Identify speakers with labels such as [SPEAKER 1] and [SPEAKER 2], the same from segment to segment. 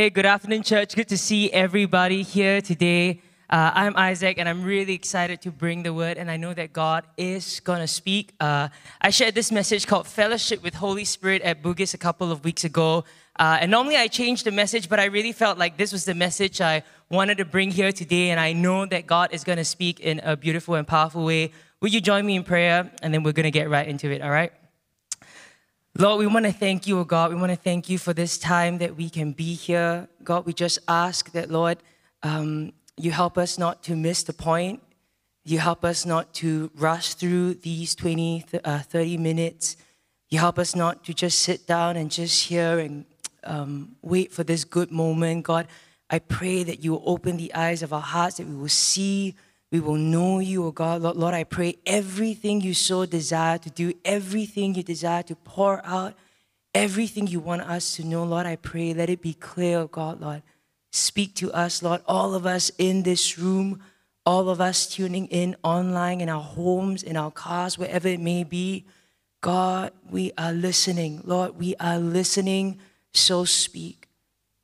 [SPEAKER 1] Hey, good afternoon, church. Good to see everybody here today. Uh, I'm Isaac, and I'm really excited to bring the word, and I know that God is going to speak. Uh, I shared this message called Fellowship with Holy Spirit at Bugis a couple of weeks ago. Uh, and normally I change the message, but I really felt like this was the message I wanted to bring here today, and I know that God is going to speak in a beautiful and powerful way. Will you join me in prayer? And then we're going to get right into it, all right? Lord, we want to thank you, oh God. We want to thank you for this time that we can be here. God, we just ask that, Lord, um, you help us not to miss the point. You help us not to rush through these 20, uh, 30 minutes. You help us not to just sit down and just hear and um, wait for this good moment. God, I pray that you will open the eyes of our hearts, that we will see we will know you, O God. Lord, Lord, I pray everything you so desire to do, everything you desire to pour out, everything you want us to know, Lord, I pray, let it be clear, O God, Lord. Speak to us, Lord, all of us in this room, all of us tuning in online, in our homes, in our cars, wherever it may be. God, we are listening. Lord, we are listening, so speak.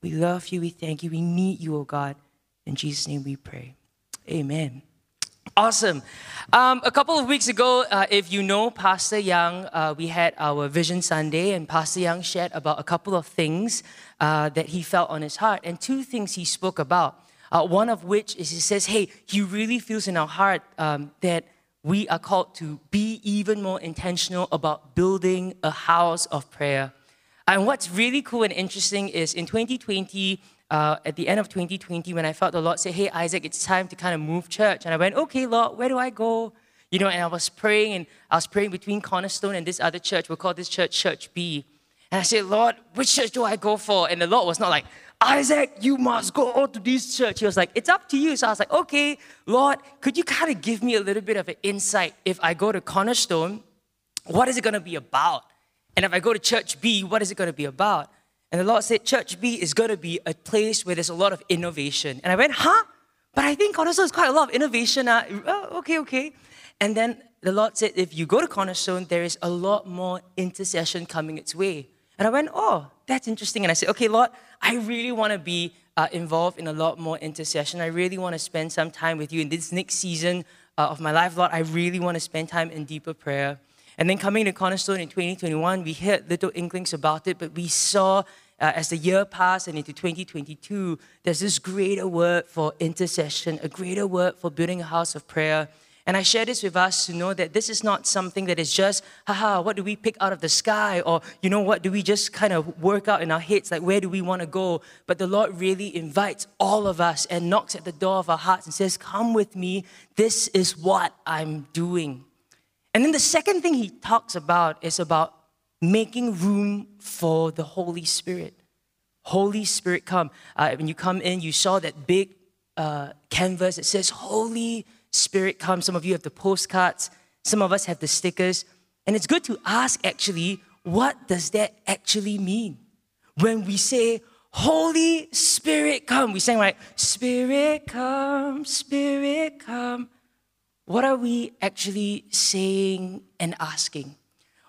[SPEAKER 1] We love you, we thank you, we need you, O God. In Jesus' name we pray. Amen. Awesome. Um, a couple of weeks ago, uh, if you know Pastor Yang, uh, we had our Vision Sunday, and Pastor Yang shared about a couple of things uh, that he felt on his heart, and two things he spoke about. Uh, one of which is he says, Hey, he really feels in our heart um, that we are called to be even more intentional about building a house of prayer. And what's really cool and interesting is in 2020, uh, at the end of 2020 when I felt the Lord say, Hey, Isaac, it's time to kind of move church. And I went, Okay, Lord, where do I go? You know, and I was praying, and I was praying between Cornerstone and this other church. We'll call this church Church B. And I said, Lord, which church do I go for? And the Lord was not like, Isaac, you must go to this church. He was like, It's up to you. So I was like, Okay, Lord, could you kind of give me a little bit of an insight? If I go to Cornerstone, what is it going to be about? And if I go to Church B, what is it going to be about? And the Lord said, Church B is going to be a place where there's a lot of innovation. And I went, huh? But I think Cornerstone is quite a lot of innovation. Uh, oh, okay, okay. And then the Lord said, if you go to Cornerstone, there is a lot more intercession coming its way. And I went, oh, that's interesting. And I said, okay, Lord, I really want to be uh, involved in a lot more intercession. I really want to spend some time with you in this next season uh, of my life, Lord. I really want to spend time in deeper prayer. And then coming to Cornerstone in 2021, we heard little inklings about it, but we saw uh, as the year passed and into 2022, there's this greater word for intercession, a greater word for building a house of prayer. And I share this with us to know that this is not something that is just, haha, what do we pick out of the sky? Or, you know, what do we just kind of work out in our heads? Like, where do we want to go? But the Lord really invites all of us and knocks at the door of our hearts and says, Come with me. This is what I'm doing. And then the second thing he talks about is about making room for the Holy Spirit. Holy Spirit, come. Uh, when you come in, you saw that big uh, canvas. It says, Holy Spirit, come. Some of you have the postcards, some of us have the stickers. And it's good to ask actually, what does that actually mean? When we say, Holy Spirit, come, we say, right, Spirit, come, Spirit, come what are we actually saying and asking?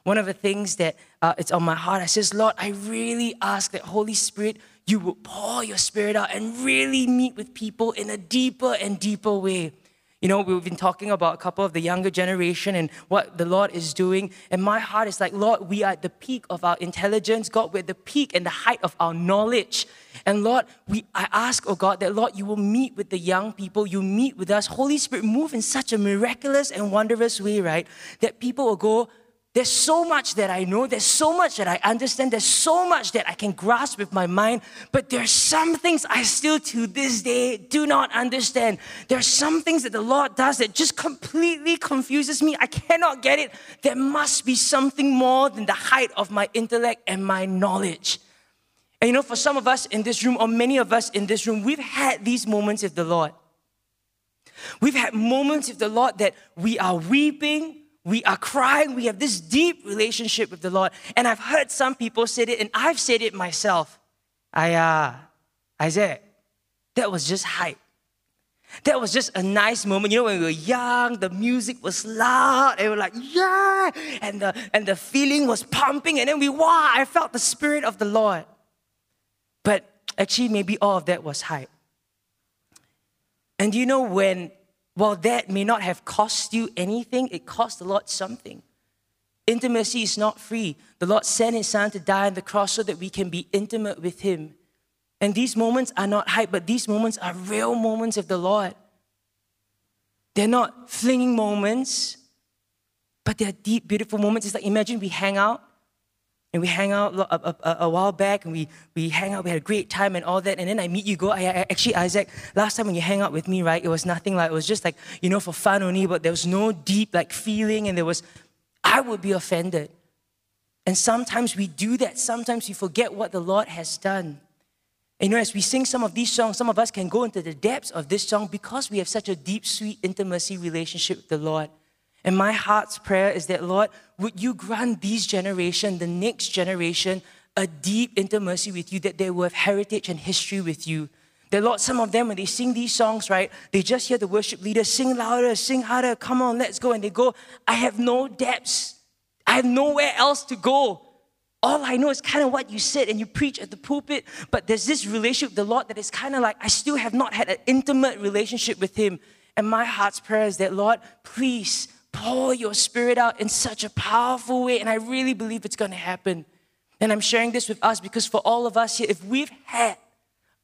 [SPEAKER 1] One of the things that uh, it's on my heart, I says, Lord, I really ask that Holy Spirit, you will pour your spirit out and really meet with people in a deeper and deeper way. You know, we've been talking about a couple of the younger generation and what the Lord is doing. And my heart is like, Lord, we are at the peak of our intelligence. God, we're at the peak and the height of our knowledge. And Lord, we, I ask, oh God, that Lord, you will meet with the young people, you meet with us. Holy Spirit, move in such a miraculous and wondrous way, right? That people will go, there's so much that I know, there's so much that I understand, there's so much that I can grasp with my mind, but there's some things I still to this day do not understand. There's some things that the Lord does that just completely confuses me. I cannot get it. There must be something more than the height of my intellect and my knowledge. And you know, for some of us in this room, or many of us in this room, we've had these moments with the Lord. We've had moments with the Lord that we are weeping, we are crying, we have this deep relationship with the Lord. And I've heard some people say it, and I've said it myself. I, uh, Isaac, that was just hype. That was just a nice moment. You know, when we were young, the music was loud, and we were like, yeah, and the, and the feeling was pumping, and then we, wow, I felt the Spirit of the Lord. But actually, maybe all of that was hype. And you know when, while that may not have cost you anything, it cost the Lord something. Intimacy is not free. The Lord sent His Son to die on the cross so that we can be intimate with Him. And these moments are not hype, but these moments are real moments of the Lord. They're not flinging moments, but they're deep, beautiful moments. It's like imagine we hang out and we hang out a, a, a, while back and we, we hang out, we had a great time and all that. And then I meet you, go, I, I, actually, Isaac, last time when you hang out with me, right, it was nothing like, it was just like, you know, for fun only, but there was no deep like feeling and there was I would be offended. And sometimes we do that. Sometimes we forget what the Lord has done. And you know, as we sing some of these songs, some of us can go into the depths of this song because we have such a deep, sweet intimacy relationship with the Lord. And my heart's prayer is that, Lord, would you grant these generation, the next generation, a deep intimacy with you, that they will have heritage and history with you. That, Lord, some of them, when they sing these songs, right, they just hear the worship leader sing louder, sing harder, come on, let's go. And they go, I have no depths. I have nowhere else to go. All I know is kind of what you said and you preach at the pulpit, but there's this relationship with the Lord that is kind of like I still have not had an intimate relationship with Him. And my heart's prayer is that, Lord, please pour your spirit out in such a powerful way. And I really believe it's going to happen. And I'm sharing this with us because for all of us here, if we've had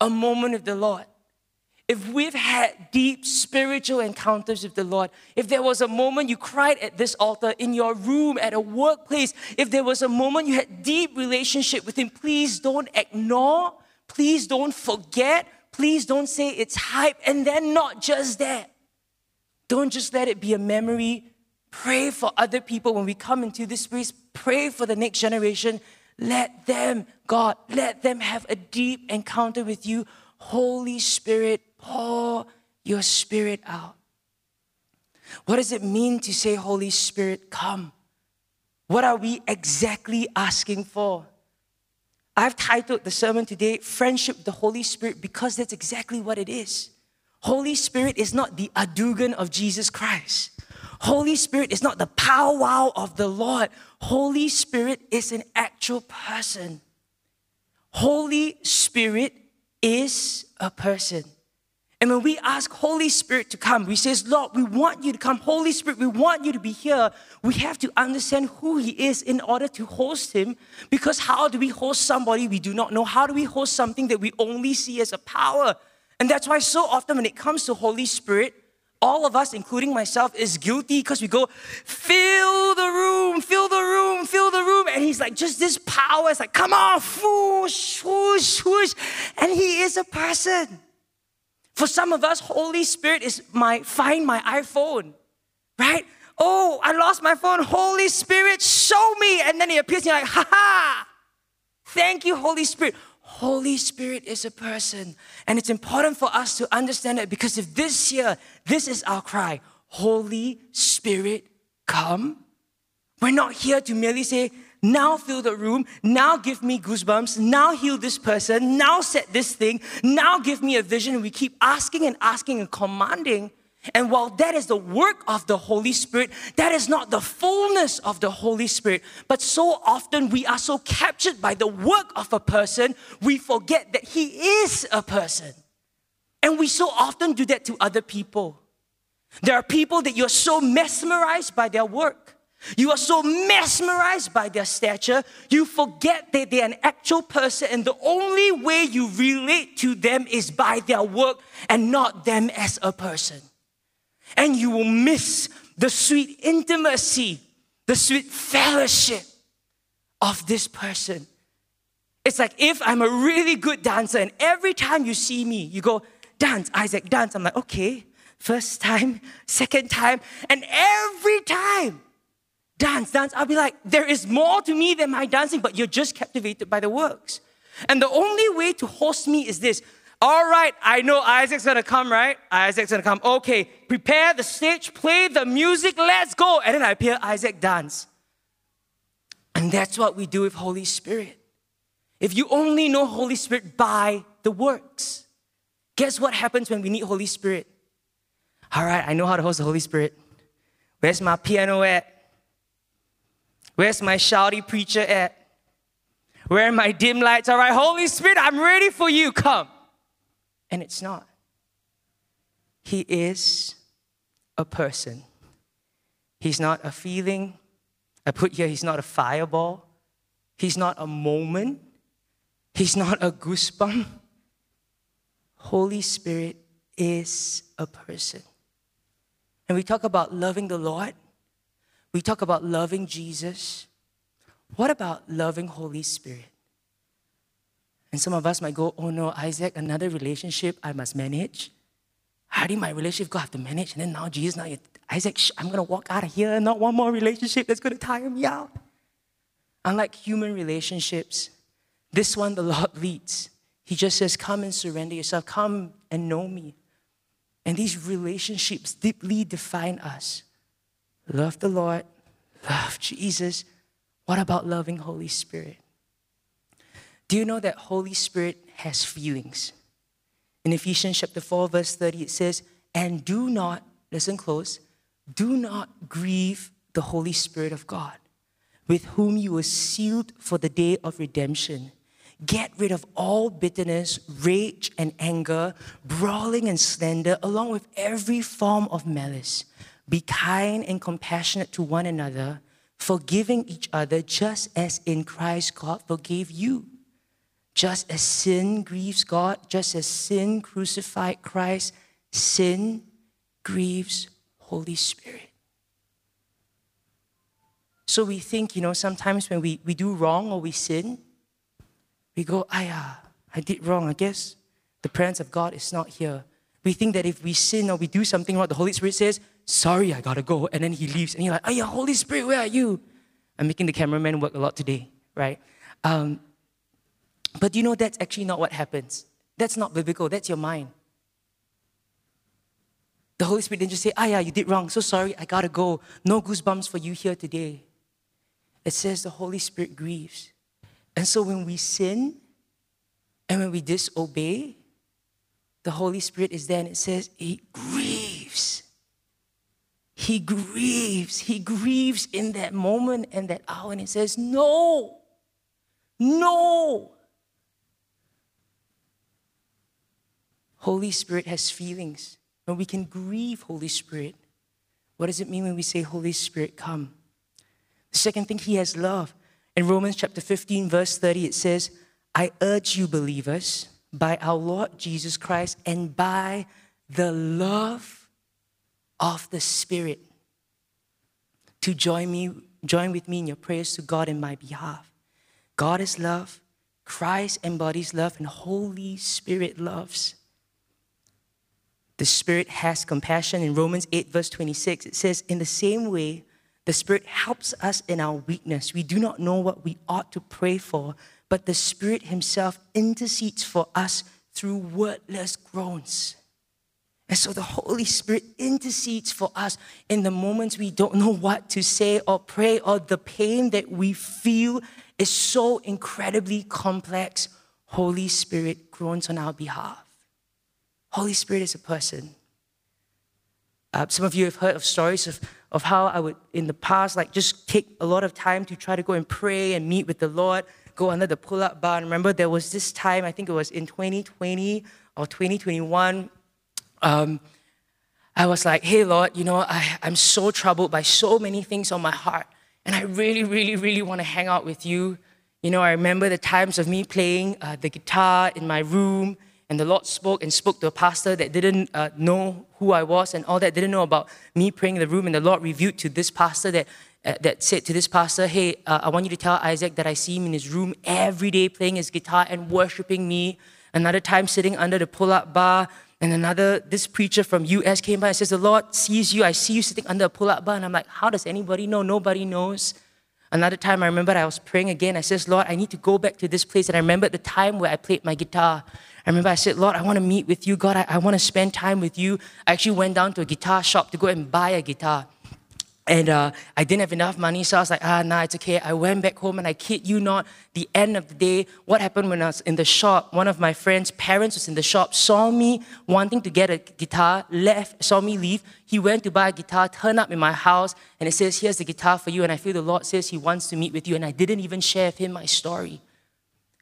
[SPEAKER 1] a moment of the Lord, if we've had deep spiritual encounters with the Lord, if there was a moment you cried at this altar in your room, at a workplace, if there was a moment you had deep relationship with Him, please don't ignore, please don't forget, please don't say it's hype, and then not just that. Don't just let it be a memory. Pray for other people when we come into this space. Pray for the next generation. Let them, God, let them have a deep encounter with you. Holy Spirit, pour your spirit out. What does it mean to say, Holy Spirit, come? What are we exactly asking for? I've titled the sermon today, Friendship with the Holy Spirit, because that's exactly what it is. Holy Spirit is not the adugan of Jesus Christ. Holy Spirit is not the powwow of the Lord. Holy Spirit is an actual person. Holy Spirit is a person. And when we ask Holy Spirit to come, we says, Lord, we want you to come. Holy Spirit, we want you to be here. We have to understand who He is in order to host Him. Because how do we host somebody we do not know? How do we host something that we only see as a power? And that's why so often when it comes to Holy Spirit, all of us, including myself, is guilty because we go, fill the room, fill the room, fill the room. And he's like, just this power. It's like, come on, whoosh, whoosh, whoosh. And he is a person. For some of us, Holy Spirit is my find my iPhone, right? Oh, I lost my phone. Holy Spirit, show me. And then he appears and you're like, ha ha. Thank you, Holy Spirit. Holy Spirit is a person. And it's important for us to understand that because if this year, this is our cry Holy Spirit, come. We're not here to merely say, now fill the room, now give me goosebumps, now heal this person, now set this thing, now give me a vision. We keep asking and asking and commanding. And while that is the work of the Holy Spirit, that is not the fullness of the Holy Spirit. But so often we are so captured by the work of a person, we forget that He is a person. And we so often do that to other people. There are people that you're so mesmerized by their work. You are so mesmerized by their stature, you forget that they're an actual person, and the only way you relate to them is by their work and not them as a person and you will miss the sweet intimacy, the sweet fellowship of this person. It's like if I'm a really good dancer and every time you see me, you go, dance, Isaac, dance. I'm like, okay, first time, second time, and every time, dance, dance. I'll be like, there is more to me than my dancing, but you're just captivated by the works. And the only way to host me is this all right, I know Isaac's gonna come, right? Isaac's gonna come. Okay, prepare the stage, play the music, let's go. And then I hear Isaac dance. And that's what we do with Holy Spirit. If you only know Holy Spirit by the works, guess what happens when we need Holy Spirit? All right, I know how to host the Holy Spirit. Where's my piano at? Where's my shouty preacher at? Where are my dim lights? All right, Holy Spirit, I'm ready for you. Come. And it's not. He is a person. He's not a feeling. I put here, he's not a fireball. He's not a moment. He's not a goosebump. Holy Spirit is a person. And we talk about loving the Lord. We talk about loving Jesus. What about loving Holy Spirit? And some of us might go, oh no, Isaac, another relationship I must manage. How did my relationship go? I have to manage. And then now Jesus, now Isaac, shh, I'm going to walk out of here. Not one more relationship that's going to tire me out. Unlike human relationships, this one the Lord leads. He just says, Come and surrender yourself. Come and know me. And these relationships deeply define us. Love the Lord, love Jesus. What about loving Holy Spirit? Do you know that Holy Spirit has feelings? In Ephesians chapter 4, verse 30, it says, And do not, listen close, do not grieve the Holy Spirit of God, with whom you were sealed for the day of redemption. Get rid of all bitterness, rage, and anger, brawling and slander, along with every form of malice. Be kind and compassionate to one another, forgiving each other just as in Christ God forgave you. Just as sin grieves God, just as sin crucified Christ, sin grieves Holy Spirit. So we think, you know, sometimes when we, we do wrong or we sin, we go, ah, I did wrong. I guess the presence of God is not here. We think that if we sin or we do something wrong, the Holy Spirit says, sorry, I gotta go. And then he leaves. And you're like, oh yeah, Holy Spirit, where are you? I'm making the cameraman work a lot today, right? Um, but you know that's actually not what happens. That's not biblical. That's your mind. The Holy Spirit didn't just say, ah yeah, you did wrong. So sorry, I gotta go. No goosebumps for you here today. It says the Holy Spirit grieves. And so when we sin and when we disobey, the Holy Spirit is there and it says, He grieves. He grieves. He grieves in that moment and that hour. And He says, No, no. Holy Spirit has feelings. and we can grieve Holy Spirit, what does it mean when we say, Holy Spirit, come? The second thing, He has love. In Romans chapter 15, verse 30, it says, I urge you, believers, by our Lord Jesus Christ and by the love of the Spirit, to join me, join with me in your prayers to God in my behalf. God is love, Christ embodies love, and Holy Spirit loves. The Spirit has compassion. In Romans 8, verse 26, it says, In the same way, the Spirit helps us in our weakness. We do not know what we ought to pray for, but the Spirit Himself intercedes for us through wordless groans. And so the Holy Spirit intercedes for us in the moments we don't know what to say or pray, or the pain that we feel is so incredibly complex. Holy Spirit groans on our behalf. Holy Spirit is a person. Uh, some of you have heard of stories of of how I would, in the past, like just take a lot of time to try to go and pray and meet with the Lord, go under the pull up bar. And remember, there was this time, I think it was in 2020 or 2021. Um, I was like, hey, Lord, you know, I, I'm so troubled by so many things on my heart. And I really, really, really want to hang out with you. You know, I remember the times of me playing uh, the guitar in my room and the Lord spoke and spoke to a pastor that didn't uh, know who I was and all that, didn't know about me praying in the room. And the Lord revealed to this pastor that, uh, that said to this pastor, Hey, uh, I want you to tell Isaac that I see him in his room every day playing his guitar and worshiping me. Another time sitting under the pull up bar. And another, this preacher from US came by and says, The Lord sees you. I see you sitting under a pull up bar. And I'm like, How does anybody know? Nobody knows. Another time I remember I was praying again. I says, Lord, I need to go back to this place. And I remember the time where I played my guitar. I remember I said, Lord, I want to meet with you. God, I, I want to spend time with you. I actually went down to a guitar shop to go and buy a guitar. And uh, I didn't have enough money, so I was like, ah, nah, it's okay. I went back home and I kid you not, the end of the day, what happened when I was in the shop, one of my friend's parents was in the shop, saw me wanting to get a guitar, left, saw me leave. He went to buy a guitar, turned up in my house, and it says, here's the guitar for you. And I feel the Lord says he wants to meet with you. And I didn't even share with him my story.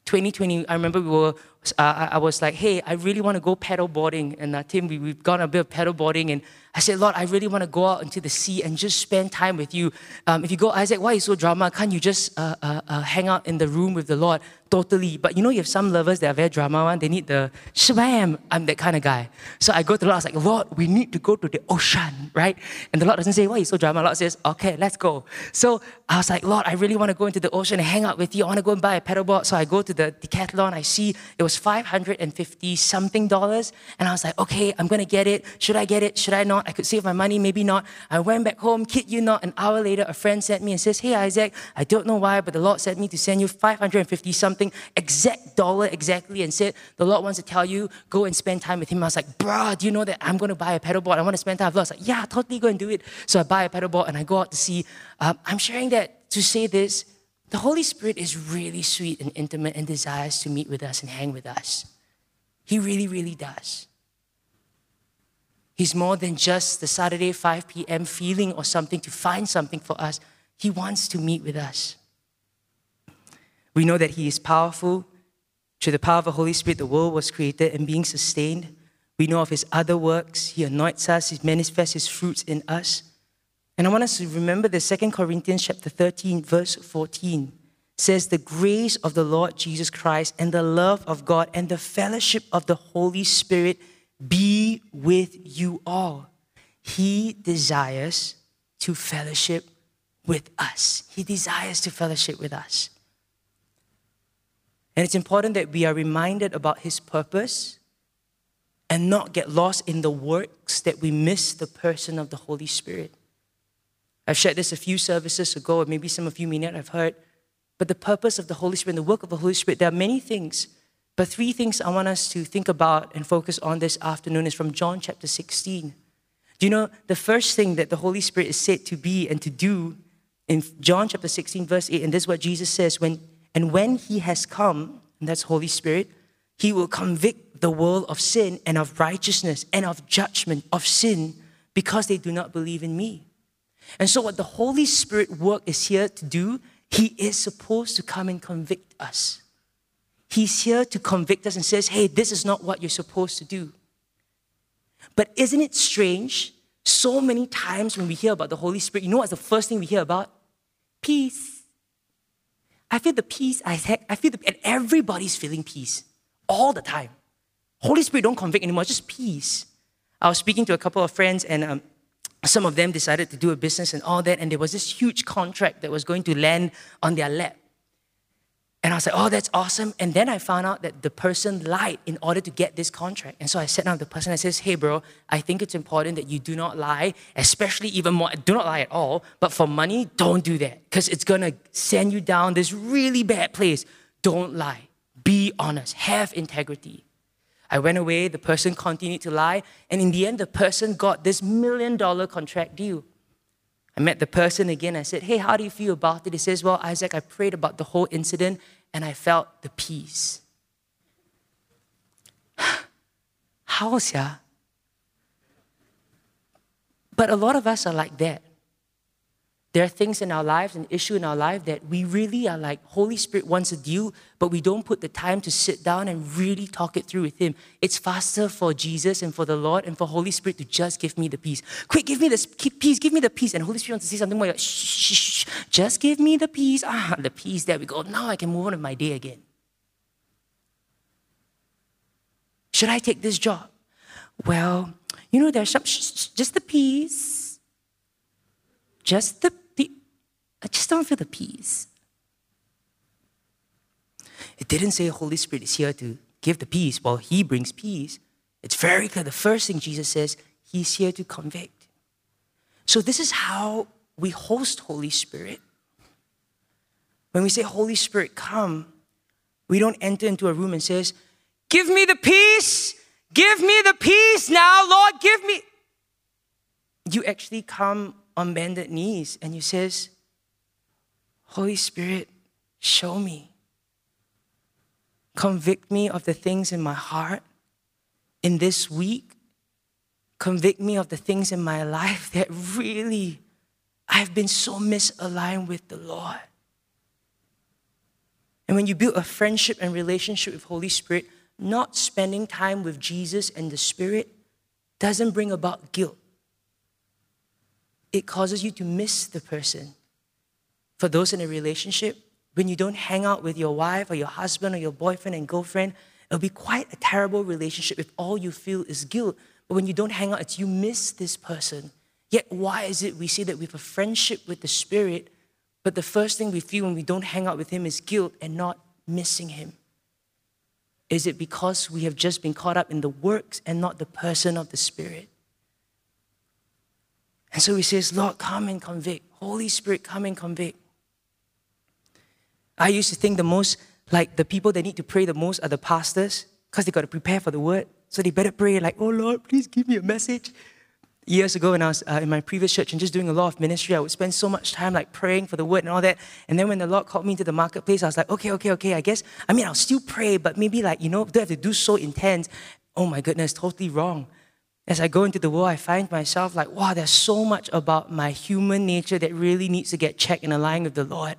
[SPEAKER 1] 2020, I remember we were, uh, I was like, hey, I really want to go paddle boarding. And uh, Tim, we, we've gone a bit of paddle boarding. And I said, Lord, I really want to go out into the sea and just spend time with you. Um, if you go, Isaac, why are you so drama? Can't you just uh, uh, uh hang out in the room with the Lord? Totally. But you know, you have some lovers that are very drama one. They need the shabam. I'm that kind of guy. So I go to the Lord. I was like, Lord, we need to go to the ocean, right? And the Lord doesn't say, why are you so drama? The Lord says, okay, let's go. So I was like, Lord, I really want to go into the ocean and hang out with you. I want to go and buy a paddleboard. So I go to the decathlon. I see it was 550 something dollars. And I was like, okay, I'm to get it. Should I get it? Should I not? I could save my money, maybe not. I went back home. Kid you not, an hour later, a friend sent me and says, hey, Isaac, I don't know why, but the Lord sent me to send you 550 something exact dollar exactly, and said, The Lord wants to tell you, go and spend time with Him. I was like, Bruh, do you know that I'm to buy a paddleboard? I want to spend time with Lord. I was like, Yeah, totally go and do it. So I buy a paddleboard and I go out to sea. Um, I'm sharing that to say this the Holy Spirit is really sweet and intimate and desires to meet with us and hang with us. He really, really does. He's more than just the Saturday 5 p.m. feeling or something to find something for us. He wants to meet with us. We know that He is powerful. Through the power of the Holy Spirit, the world was created and being sustained. We know of His other works. He anoints us, He manifests His fruits in us. And I want us to remember the Second Corinthians chapter 13, verse 14 says, The grace of the Lord Jesus Christ and the love of God and the fellowship of the Holy Spirit be with you all. He desires to fellowship with us. He desires to fellowship with us. And it's important that we are reminded about His purpose and not get lost in the works that we miss the person of the Holy Spirit. I've shared this a few services ago, or maybe some of you may not have heard. But the purpose of the Holy Spirit, the work of the Holy Spirit, there are many things. But three things I want us to think about and focus on this afternoon is from John chapter 16. Do you know the first thing that the Holy Spirit is said to be and to do in John chapter 16, verse 8? And this is what Jesus says when and when he has come, and that's Holy Spirit, he will convict the world of sin and of righteousness and of judgment of sin because they do not believe in me. And so, what the Holy Spirit work is here to do, he is supposed to come and convict us. He's here to convict us and says, hey, this is not what you're supposed to do. But isn't it strange? So many times when we hear about the Holy Spirit, you know what's the first thing we hear about? Peace. I feel the peace I. I feel the, and everybody's feeling peace all the time. Holy Spirit don't convict anymore, just peace. I was speaking to a couple of friends, and um, some of them decided to do a business and all that, and there was this huge contract that was going to land on their lap. And I was like, oh, that's awesome. And then I found out that the person lied in order to get this contract. And so I sat down with the person and says, hey, bro, I think it's important that you do not lie, especially even more, do not lie at all. But for money, don't do that because it's going to send you down this really bad place. Don't lie. Be honest. Have integrity. I went away, the person continued to lie. And in the end, the person got this million dollar contract deal. I met the person again. I said, Hey, how do you feel about it? He says, Well, Isaac, I prayed about the whole incident and I felt the peace. How's yeah? But a lot of us are like that. There are things in our lives, an issue in our life that we really are like, Holy Spirit wants to deal, but we don't put the time to sit down and really talk it through with Him. It's faster for Jesus and for the Lord and for Holy Spirit to just give me the peace. Quick, give me the peace, give me the peace. And Holy Spirit wants to say something more like, shh, shh, shh, just give me the peace. Ah, the peace. There we go. Now I can move on with my day again. Should I take this job? Well, you know, there's some, just the peace. Just the I just don't feel the peace. It didn't say Holy Spirit is here to give the peace while He brings peace. It's very clear. The first thing Jesus says, He's here to convict. So, this is how we host Holy Spirit. When we say, Holy Spirit, come, we don't enter into a room and says, Give me the peace, give me the peace now, Lord, give me. You actually come on bended knees and you says, Holy Spirit, show me. Convict me of the things in my heart in this week. Convict me of the things in my life that really I've been so misaligned with the Lord. And when you build a friendship and relationship with Holy Spirit, not spending time with Jesus and the Spirit doesn't bring about guilt. It causes you to miss the person. For those in a relationship, when you don't hang out with your wife or your husband or your boyfriend and girlfriend, it'll be quite a terrible relationship if all you feel is guilt. But when you don't hang out, it's you miss this person. Yet, why is it we say that we have a friendship with the Spirit, but the first thing we feel when we don't hang out with Him is guilt and not missing Him? Is it because we have just been caught up in the works and not the person of the Spirit? And so he says, Lord, come and convict. Holy Spirit, come and convict. I used to think the most, like the people that need to pray the most are the pastors because they got to prepare for the word. So they better pray, like, oh Lord, please give me a message. Years ago, when I was uh, in my previous church and just doing a lot of ministry, I would spend so much time like praying for the word and all that. And then when the Lord called me into the marketplace, I was like, okay, okay, okay, I guess, I mean, I'll still pray, but maybe like, you know, don't have to do so intense. Oh my goodness, totally wrong. As I go into the world, I find myself like, wow, there's so much about my human nature that really needs to get checked and aligned with the Lord.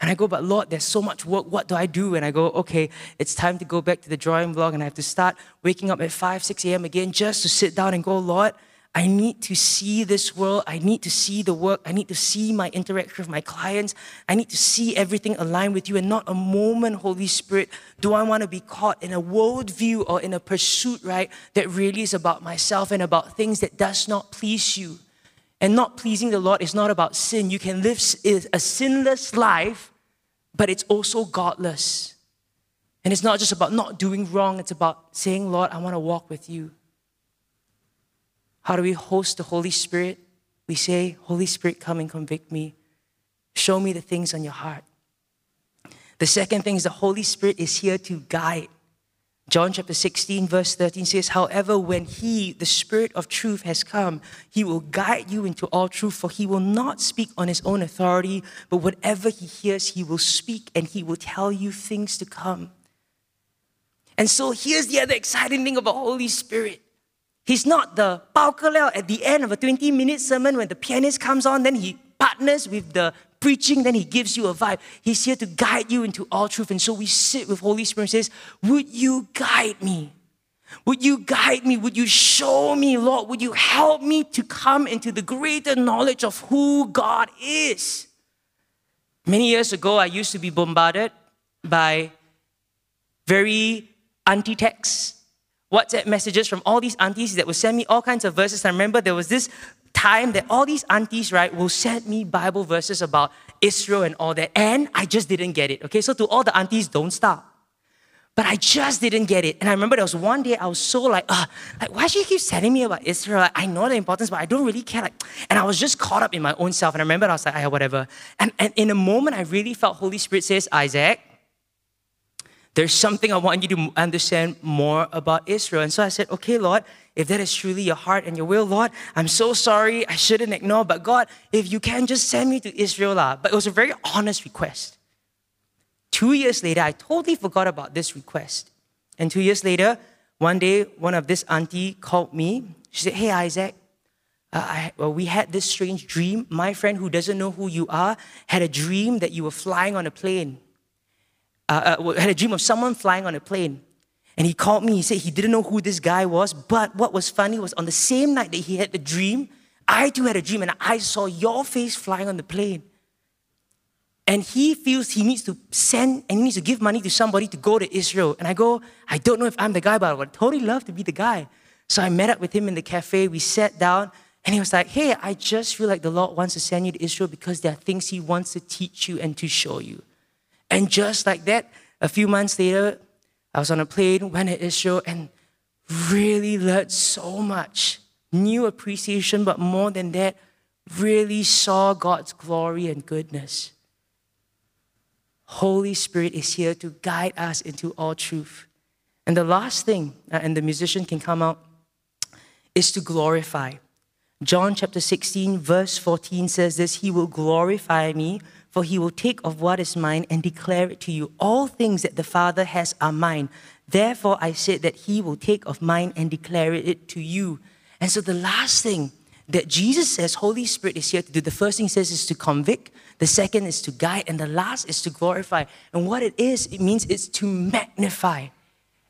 [SPEAKER 1] And I go, but Lord, there's so much work. What do I do? And I go, okay, it's time to go back to the drawing block and I have to start waking up at 5, 6 a.m. again just to sit down and go, Lord, I need to see this world. I need to see the work. I need to see my interaction with my clients. I need to see everything aligned with you and not a moment, Holy Spirit, do I want to be caught in a worldview or in a pursuit, right, that really is about myself and about things that does not please you. And not pleasing the Lord is not about sin. You can live a sinless life, but it's also godless. And it's not just about not doing wrong, it's about saying, Lord, I want to walk with you. How do we host the Holy Spirit? We say, Holy Spirit, come and convict me. Show me the things on your heart. The second thing is the Holy Spirit is here to guide. John chapter 16, verse 13 says, However, when He, the Spirit of truth, has come, He will guide you into all truth, for He will not speak on His own authority, but whatever He hears, He will speak and He will tell you things to come. And so here's the other exciting thing about Holy Spirit He's not the bao at the end of a 20 minute sermon when the pianist comes on, then he partners with the preaching, then he gives you a vibe. He's here to guide you into all truth. And so we sit with Holy Spirit and says, Would you guide me? Would you guide me? Would you show me, Lord? Would you help me to come into the greater knowledge of who God is? Many years ago, I used to be bombarded by very anti texts WhatsApp messages from all these aunties that would send me all kinds of verses. I remember there was this time that all these aunties, right, will send me Bible verses about Israel and all that. And I just didn't get it. Okay, so to all the aunties, don't stop. But I just didn't get it. And I remember there was one day I was so like, ah, like, why she keep telling me about Israel? Like, I know the importance, but I don't really care. Like, and I was just caught up in my own self. And I remember I was like, ah, whatever. And, and in a moment, I really felt Holy Spirit says, Isaac, there's something I want you to understand more about Israel. And so I said, okay, Lord, if that is truly your heart and your will, Lord, I'm so sorry. I shouldn't ignore. But God, if you can, just send me to Israel. But it was a very honest request. Two years later, I totally forgot about this request. And two years later, one day, one of this auntie called me. She said, Hey, Isaac, uh, I, well, we had this strange dream. My friend who doesn't know who you are had a dream that you were flying on a plane uh, uh, had a dream of someone flying on a plane. And he called me. He said he didn't know who this guy was. But what was funny was on the same night that he had the dream, I too had a dream and I saw your face flying on the plane. And he feels he needs to send and he needs to give money to somebody to go to Israel. And I go, I don't know if I'm the guy, but I would totally love to be the guy. So I met up with him in the cafe. We sat down and he was like, Hey, I just feel like the Lord wants to send you to Israel because there are things he wants to teach you and to show you. And just like that, a few months later, I was on a plane, went to Israel, and really learned so much. New appreciation, but more than that, really saw God's glory and goodness. Holy Spirit is here to guide us into all truth. And the last thing, uh, and the musician can come out, is to glorify. John chapter 16, verse 14 says this He will glorify me for he will take of what is mine and declare it to you. All things that the Father has are mine. Therefore, I said that he will take of mine and declare it to you. And so, the last thing that Jesus says Holy Spirit is here to do. The first thing he says is to convict, the second is to guide, and the last is to glorify. And what it is, it means it's to magnify.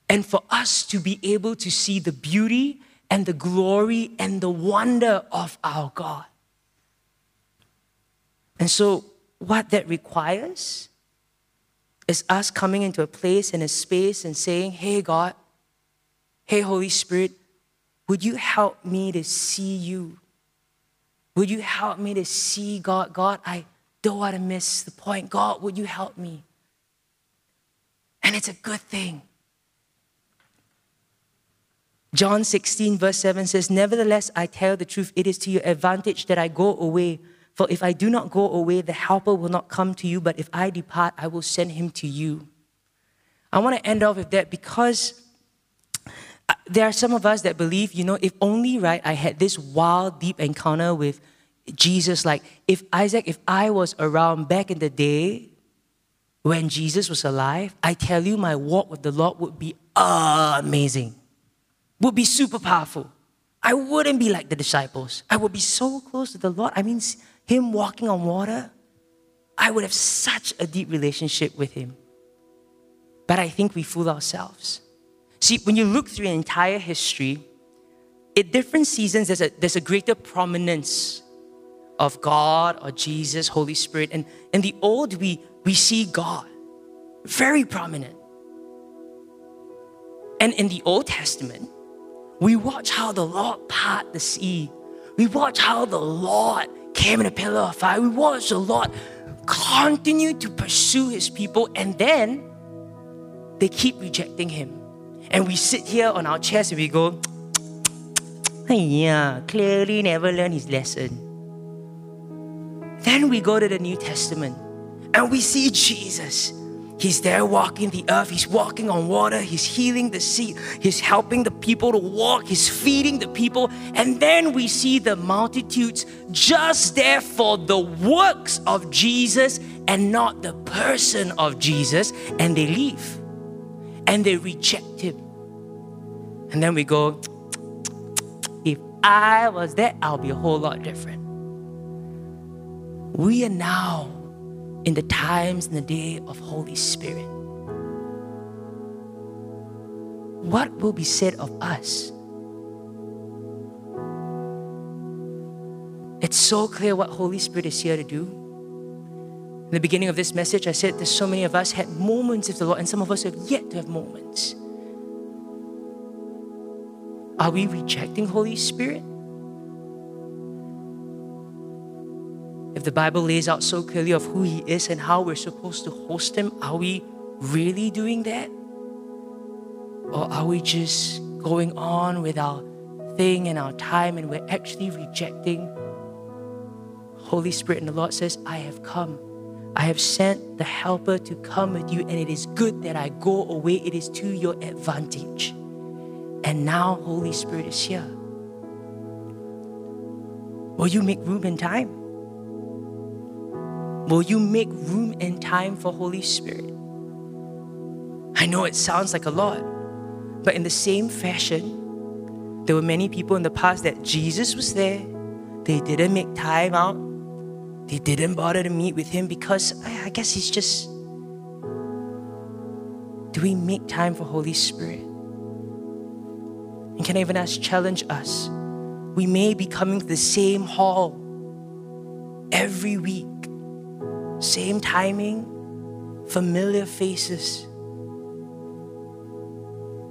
[SPEAKER 1] And for us to be able to see the beauty and the glory and the wonder of our God. And so, what that requires is us coming into a place and a space and saying, Hey, God, hey, Holy Spirit, would you help me to see you? Would you help me to see God? God, I don't want to miss the point. God, would you help me? And it's a good thing. John 16, verse 7 says, Nevertheless, I tell the truth, it is to your advantage that I go away. For if I do not go away, the Helper will not come to you, but if I depart, I will send him to you. I want to end off with that because uh, there are some of us that believe, you know, if only, right, I had this wild, deep encounter with Jesus. Like, if Isaac, if I was around back in the day when Jesus was alive, I tell you, my walk with the Lord would be amazing, would be super powerful. I wouldn't be like the disciples. I would be so close to the Lord. I mean, Him walking on water, I would have such a deep relationship with Him. But I think we fool ourselves. See, when you look through an entire history, at different seasons, there's a, there's a greater prominence of God or Jesus, Holy Spirit. And in the old, we, we see God very prominent. And in the Old Testament, we watch how the Lord part the sea. We watch how the Lord came in a pillar of fire. We watch the Lord continue to pursue his people, and then they keep rejecting him. And we sit here on our chairs and we go, yeah, clearly never learned his lesson. Then we go to the New Testament and we see Jesus. He's there walking the earth. He's walking on water. He's healing the sick. He's helping the people to walk. He's feeding the people. And then we see the multitudes just there for the works of Jesus and not the person of Jesus. And they leave and they reject him. And then we go, if I was there, I'll be a whole lot different. We are now in the times and the day of Holy Spirit. What will be said of us? It's so clear what Holy Spirit is here to do. In the beginning of this message, I said there's so many of us had moments with the Lord, and some of us have yet to have moments. Are we rejecting Holy Spirit? If the Bible lays out so clearly of who He is and how we're supposed to host Him, are we really doing that? Or are we just going on with our thing and our time and we're actually rejecting Holy Spirit? And the Lord says, I have come. I have sent the helper to come with you, and it is good that I go away. It is to your advantage. And now Holy Spirit is here. Will you make room and time? Will you make room and time for Holy Spirit? I know it sounds like a lot, but in the same fashion, there were many people in the past that Jesus was there. They didn't make time out. They didn't bother to meet with him because I guess he's just. Do we make time for Holy Spirit? And can I even ask, challenge us? We may be coming to the same hall every week same timing, familiar faces.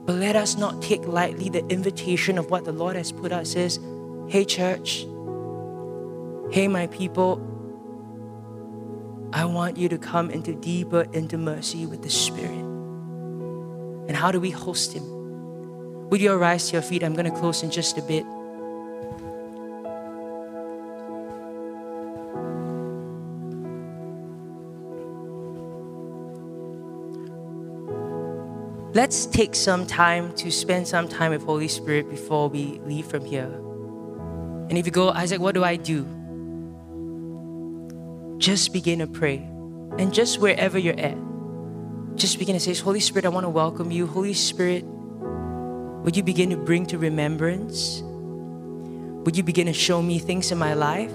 [SPEAKER 1] But let us not take lightly the invitation of what the Lord has put us is, hey church, hey my people, I want you to come into deeper intimacy with the Spirit. And how do we host Him? Would you rise to your feet? I'm going to close in just a bit. Let's take some time to spend some time with Holy Spirit before we leave from here. And if you go, Isaac, what do I do? Just begin to pray. And just wherever you're at, just begin to say, Holy Spirit, I want to welcome you. Holy Spirit, would you begin to bring to remembrance? would you begin to show me things in my life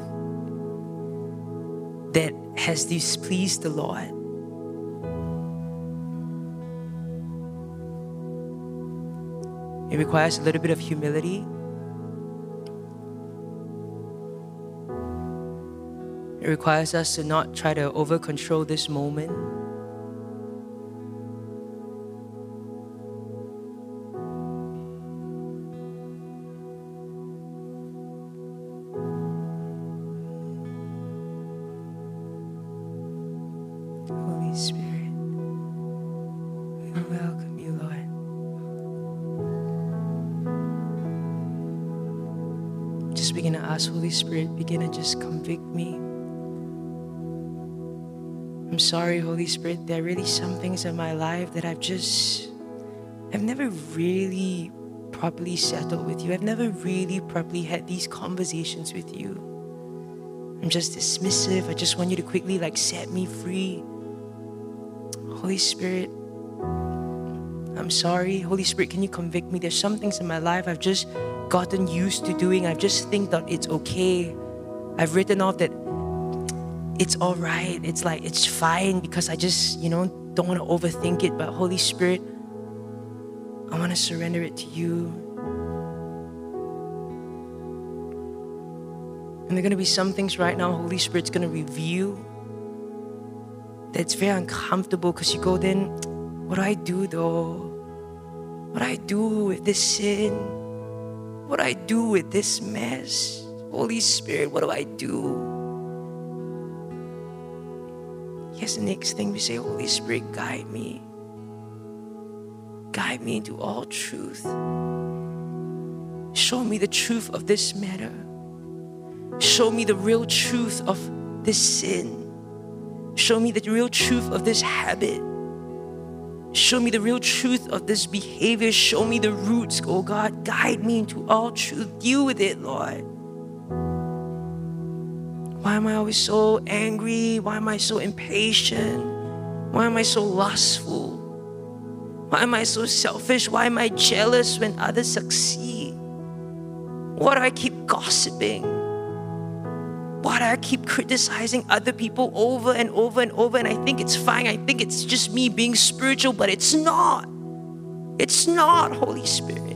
[SPEAKER 1] that has displeased the Lord? It requires a little bit of humility. It requires us to not try to over control this moment. Spirit, begin to just convict me. I'm sorry, Holy Spirit, there are really some things in my life that I've just, I've never really properly settled with you. I've never really properly had these conversations with you. I'm just dismissive. I just want you to quickly like set me free. Holy Spirit, I'm sorry. Holy Spirit, can you convict me? There's some things in my life I've just gotten used to doing. I've just think that it's okay. I've written off that it's all right. It's like, it's fine because I just, you know, don't want to overthink it. But Holy Spirit, I want to surrender it to you. And there are going to be some things right now, Holy Spirit's going to reveal that's very uncomfortable because you go, then, what do I do though? What do I do with this sin? What do I do with this mess? Holy Spirit, what do I do? Yes, the next thing we say Holy Spirit, guide me. Guide me into all truth. Show me the truth of this matter. Show me the real truth of this sin. Show me the real truth of this habit. Show me the real truth of this behavior. Show me the roots, oh God. Guide me into all truth. Deal with it, Lord. Why am I always so angry? Why am I so impatient? Why am I so lustful? Why am I so selfish? Why am I jealous when others succeed? Why do I keep gossiping? Why do I keep criticizing other people over and over and over? And I think it's fine. I think it's just me being spiritual, but it's not. It's not, Holy Spirit.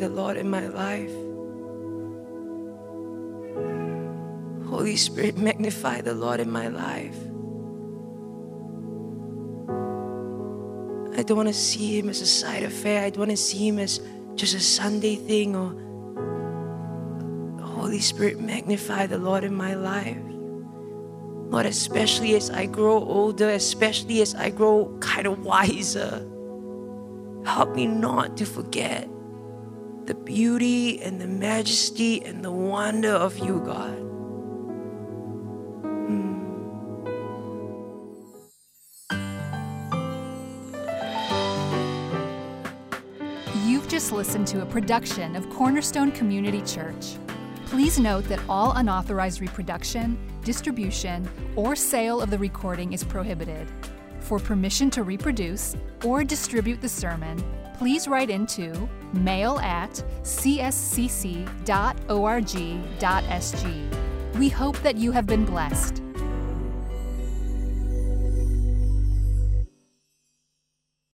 [SPEAKER 1] The Lord in my life. Holy Spirit, magnify the Lord in my life. I don't want to see him as a side affair. I don't want to see him as just a Sunday thing or Holy Spirit, magnify the Lord in my life. Lord, especially as I grow older, especially as I grow kind of wiser, help me not to forget beauty and the majesty and the wonder of you, God. Hmm.
[SPEAKER 2] You've just listened to a production of Cornerstone Community Church. Please note that all unauthorized reproduction, distribution, or sale of the recording is prohibited. For permission to reproduce or distribute the sermon, please write into mail at cscc.org.sg. We hope that you have been blessed.